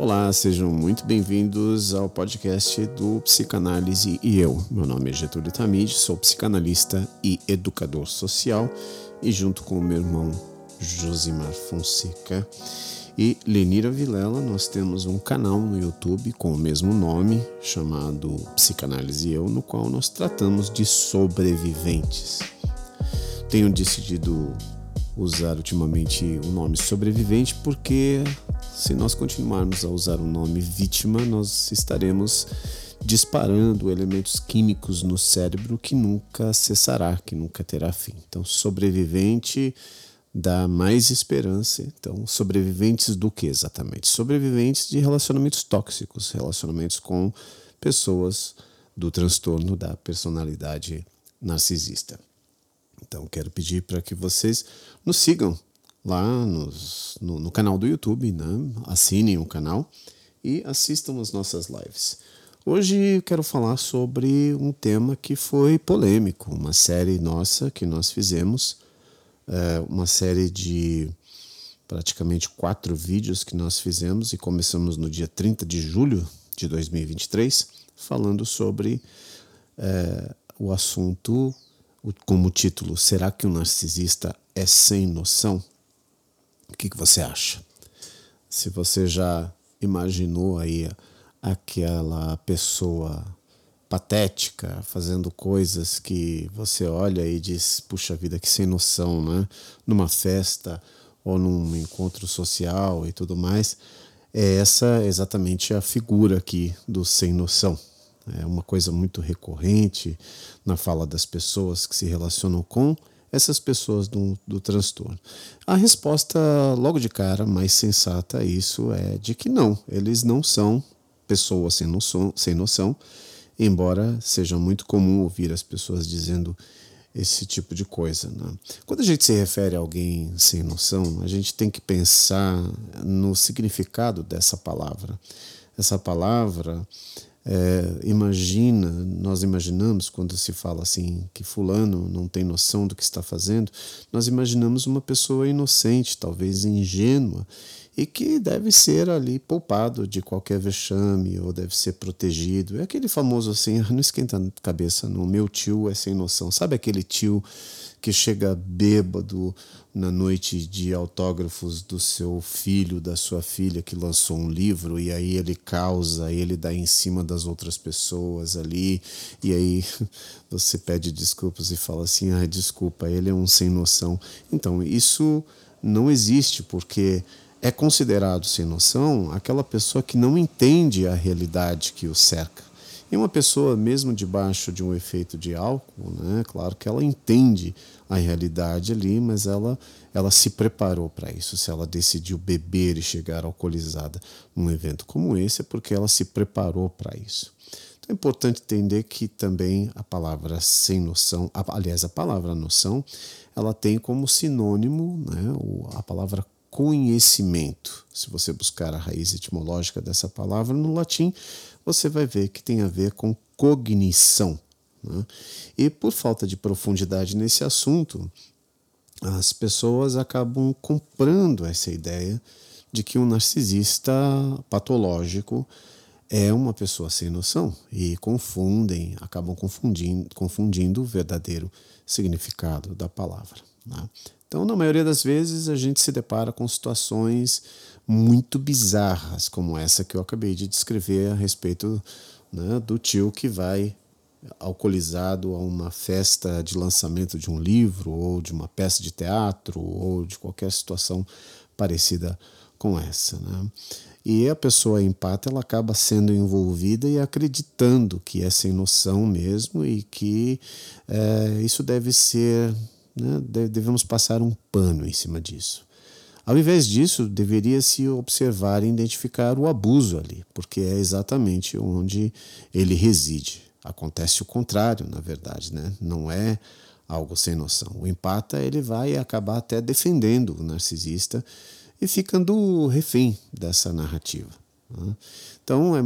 Olá, sejam muito bem-vindos ao podcast do Psicanálise e Eu. Meu nome é Getúlio Tamid, sou psicanalista e educador social e junto com o meu irmão Josimar Fonseca e Lenira Vilela, nós temos um canal no YouTube com o mesmo nome, chamado Psicanálise e Eu, no qual nós tratamos de sobreviventes. Tenho decidido usar ultimamente o nome sobrevivente porque se nós continuarmos a usar o nome vítima, nós estaremos disparando elementos químicos no cérebro que nunca cessará, que nunca terá fim. Então, sobrevivente dá mais esperança. Então, sobreviventes do que exatamente? Sobreviventes de relacionamentos tóxicos, relacionamentos com pessoas do transtorno da personalidade narcisista. Então, quero pedir para que vocês nos sigam lá nos, no, no, canal do YouTube, né? assinem o canal e assistam as nossas lives. Hoje quero falar sobre um tema que foi polêmico, uma série nossa que nós fizemos, é, uma série de praticamente quatro vídeos que nós fizemos e começamos no dia 30 de julho de 2023, falando sobre é, o assunto como título Será que o narcisista é sem noção? O que, que você acha? Se você já imaginou aí aquela pessoa patética fazendo coisas que você olha e diz, puxa vida, que sem noção, né? Numa festa ou num encontro social e tudo mais, é essa exatamente a figura aqui do sem noção. É uma coisa muito recorrente na fala das pessoas que se relacionam com essas pessoas do, do transtorno? A resposta, logo de cara, mais sensata a isso é de que não, eles não são pessoas sem noção, sem noção embora seja muito comum ouvir as pessoas dizendo esse tipo de coisa. Né? Quando a gente se refere a alguém sem noção, a gente tem que pensar no significado dessa palavra. Essa palavra é, imagina, nós imaginamos quando se fala assim que fulano não tem noção do que está fazendo, nós imaginamos uma pessoa inocente, talvez ingênua, e que deve ser ali poupado de qualquer vexame ou deve ser protegido. É aquele famoso assim, não esquenta a cabeça, não, meu tio é sem noção. Sabe aquele tio que chega bêbado na noite de autógrafos do seu filho, da sua filha que lançou um livro e aí ele causa, ele dá em cima das outras pessoas ali e aí você pede desculpas e fala assim: "Ah, desculpa, ele é um sem noção". Então, isso não existe porque é considerado sem noção aquela pessoa que não entende a realidade que o cerca. E uma pessoa, mesmo debaixo de um efeito de álcool, né, claro que ela entende a realidade ali, mas ela, ela se preparou para isso. Se ela decidiu beber e chegar alcoolizada num evento como esse, é porque ela se preparou para isso. Então é importante entender que também a palavra sem noção, aliás, a palavra noção, ela tem como sinônimo né, a palavra conhecimento. Se você buscar a raiz etimológica dessa palavra no latim, você vai ver que tem a ver com cognição. Né? E por falta de profundidade nesse assunto, as pessoas acabam comprando essa ideia de que um narcisista patológico é uma pessoa sem noção e confundem, acabam confundindo, confundindo o verdadeiro significado da palavra. Né? Então, na maioria das vezes, a gente se depara com situações muito bizarras, como essa que eu acabei de descrever a respeito né, do tio que vai alcoolizado a uma festa de lançamento de um livro, ou de uma peça de teatro, ou de qualquer situação parecida com essa. Né? E a pessoa empata, ela acaba sendo envolvida e acreditando que é sem noção mesmo e que é, isso deve ser né, devemos passar um pano em cima disso. Ao invés disso, deveria se observar e identificar o abuso ali, porque é exatamente onde ele reside. Acontece o contrário, na verdade, né? não é algo sem noção. O empata ele vai acabar até defendendo o narcisista e ficando refém dessa narrativa. Né? Então é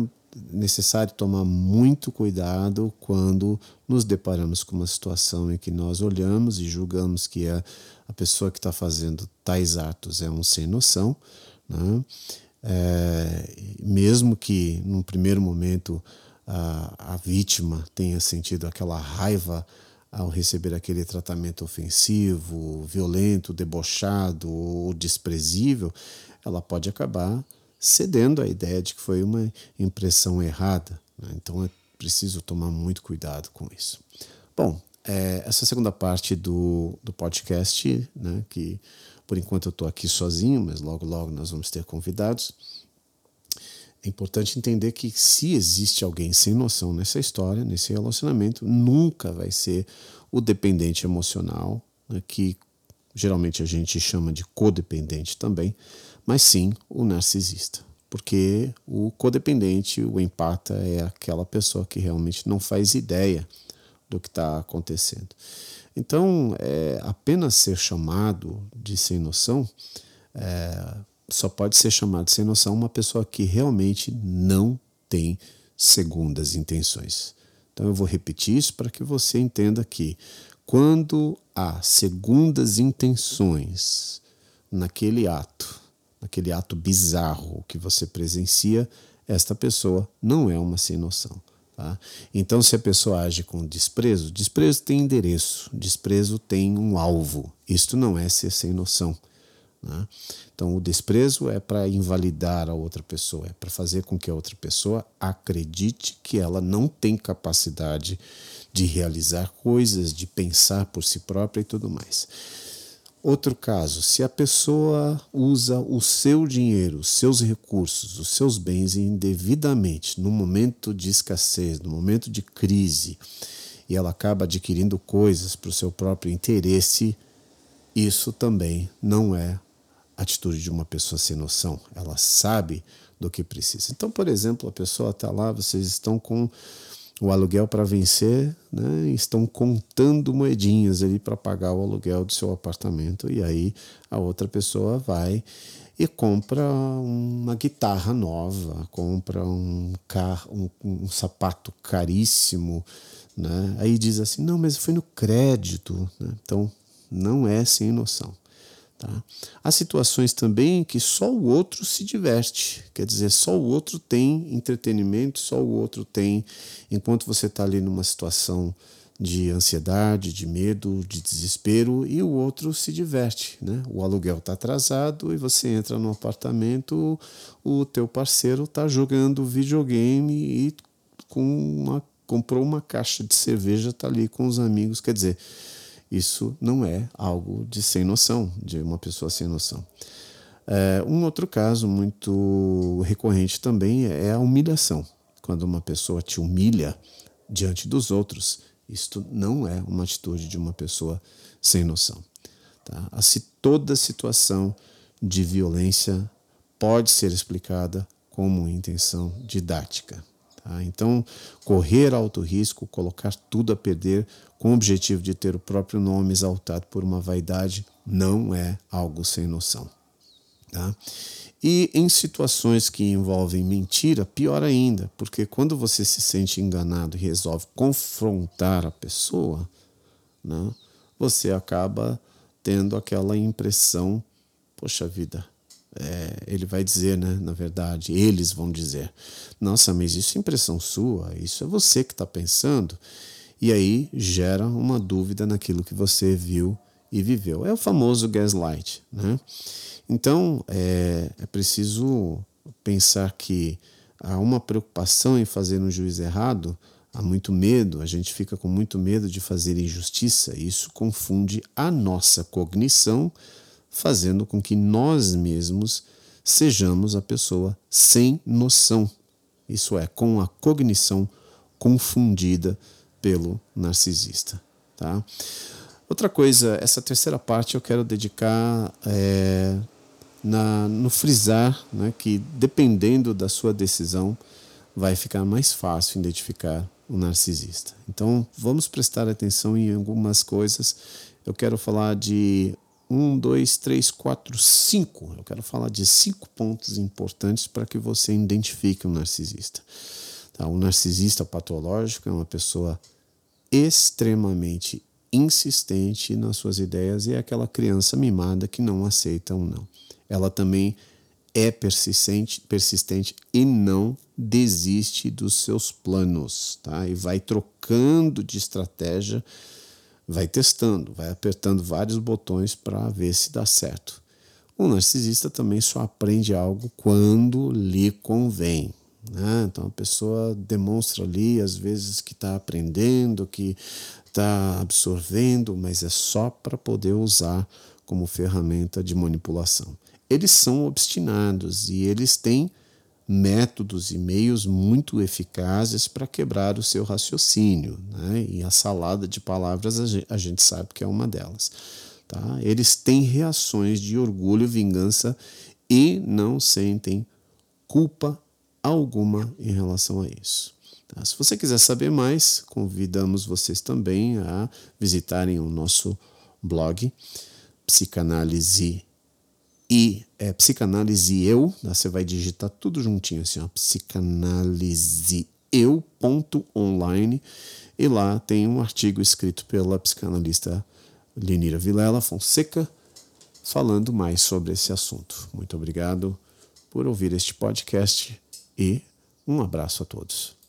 necessário tomar muito cuidado quando nos deparamos com uma situação em que nós olhamos e julgamos que a, a pessoa que está fazendo tais atos é um sem noção, né? é, mesmo que num primeiro momento a, a vítima tenha sentido aquela raiva ao receber aquele tratamento ofensivo, violento, debochado ou desprezível, ela pode acabar cedendo à ideia de que foi uma impressão errada. Né? Então é preciso tomar muito cuidado com isso. Bom, é, essa segunda parte do, do podcast, né, que por enquanto eu estou aqui sozinho, mas logo, logo nós vamos ter convidados. É importante entender que se existe alguém sem noção nessa história, nesse relacionamento, nunca vai ser o dependente emocional, né, que geralmente a gente chama de codependente também, mas sim o narcisista. Porque o codependente, o empata, é aquela pessoa que realmente não faz ideia do que está acontecendo. Então, é, apenas ser chamado de sem noção é, só pode ser chamado sem noção uma pessoa que realmente não tem segundas intenções. Então eu vou repetir isso para que você entenda que quando há segundas intenções naquele ato, naquele ato bizarro que você presencia, esta pessoa não é uma sem noção. Tá? Então, se a pessoa age com desprezo, desprezo tem endereço, desprezo tem um alvo. Isto não é ser sem noção. Né? Então, o desprezo é para invalidar a outra pessoa, é para fazer com que a outra pessoa acredite que ela não tem capacidade de realizar coisas, de pensar por si própria e tudo mais. Outro caso, se a pessoa usa o seu dinheiro, os seus recursos, os seus bens indevidamente no momento de escassez, no momento de crise, e ela acaba adquirindo coisas para o seu próprio interesse, isso também não é atitude de uma pessoa sem noção. Ela sabe do que precisa. Então, por exemplo, a pessoa está lá, vocês estão com o aluguel para vencer, né? estão contando moedinhas ali para pagar o aluguel do seu apartamento, e aí a outra pessoa vai e compra uma guitarra nova, compra um um, um sapato caríssimo, né? Aí diz assim, não, mas foi no crédito, né? então não é sem noção. Tá? Há situações também que só o outro se diverte, quer dizer, só o outro tem entretenimento, só o outro tem, enquanto você está ali numa situação de ansiedade, de medo, de desespero, e o outro se diverte. Né? O aluguel está atrasado e você entra no apartamento, o teu parceiro está jogando videogame e com uma, comprou uma caixa de cerveja, está ali com os amigos, quer dizer isso não é algo de sem noção, de uma pessoa sem noção. É, um outro caso muito recorrente também é a humilhação. Quando uma pessoa te humilha diante dos outros, isto não é uma atitude de uma pessoa sem noção. Tá? Assim, toda situação de violência pode ser explicada como intenção didática. Tá? Então, correr alto risco, colocar tudo a perder com o objetivo de ter o próprio nome exaltado por uma vaidade, não é algo sem noção. Tá? E em situações que envolvem mentira, pior ainda, porque quando você se sente enganado e resolve confrontar a pessoa, né, você acaba tendo aquela impressão: poxa vida, é, ele vai dizer, né? Na verdade, eles vão dizer: Nossa, mas isso é impressão sua, isso é você que está pensando. E aí gera uma dúvida naquilo que você viu e viveu. É o famoso gaslight, né? Então é, é preciso pensar que há uma preocupação em fazer um juiz errado, há muito medo, a gente fica com muito medo de fazer injustiça, isso confunde a nossa cognição fazendo com que nós mesmos sejamos a pessoa sem noção. Isso é, com a cognição confundida pelo narcisista. Tá? Outra coisa, essa terceira parte eu quero dedicar é, na, no frisar né, que, dependendo da sua decisão, vai ficar mais fácil identificar o narcisista. Então, vamos prestar atenção em algumas coisas. Eu quero falar de um, dois, três, quatro, cinco. Eu quero falar de cinco pontos importantes para que você identifique um narcisista. Tá? O narcisista patológico é uma pessoa extremamente insistente nas suas ideias e é aquela criança mimada que não aceita um não. Ela também é persistente, persistente e não desiste dos seus planos, tá? E vai trocando de estratégia, vai testando, vai apertando vários botões para ver se dá certo. O narcisista também só aprende algo quando lhe convém. Né? Então a pessoa demonstra ali, às vezes, que está aprendendo, que está absorvendo, mas é só para poder usar como ferramenta de manipulação. Eles são obstinados e eles têm métodos e meios muito eficazes para quebrar o seu raciocínio. Né? E a salada de palavras a gente sabe que é uma delas. Tá? Eles têm reações de orgulho, vingança e não sentem culpa alguma em relação a isso. Tá? Se você quiser saber mais, convidamos vocês também a visitarem o nosso blog Psicanálise e é, Psicanálise Eu, né? você vai digitar tudo juntinho assim, ó, psicanaliseeu.online e lá tem um artigo escrito pela psicanalista Lenira Vilela Fonseca, falando mais sobre esse assunto. Muito obrigado por ouvir este podcast e um abraço a todos.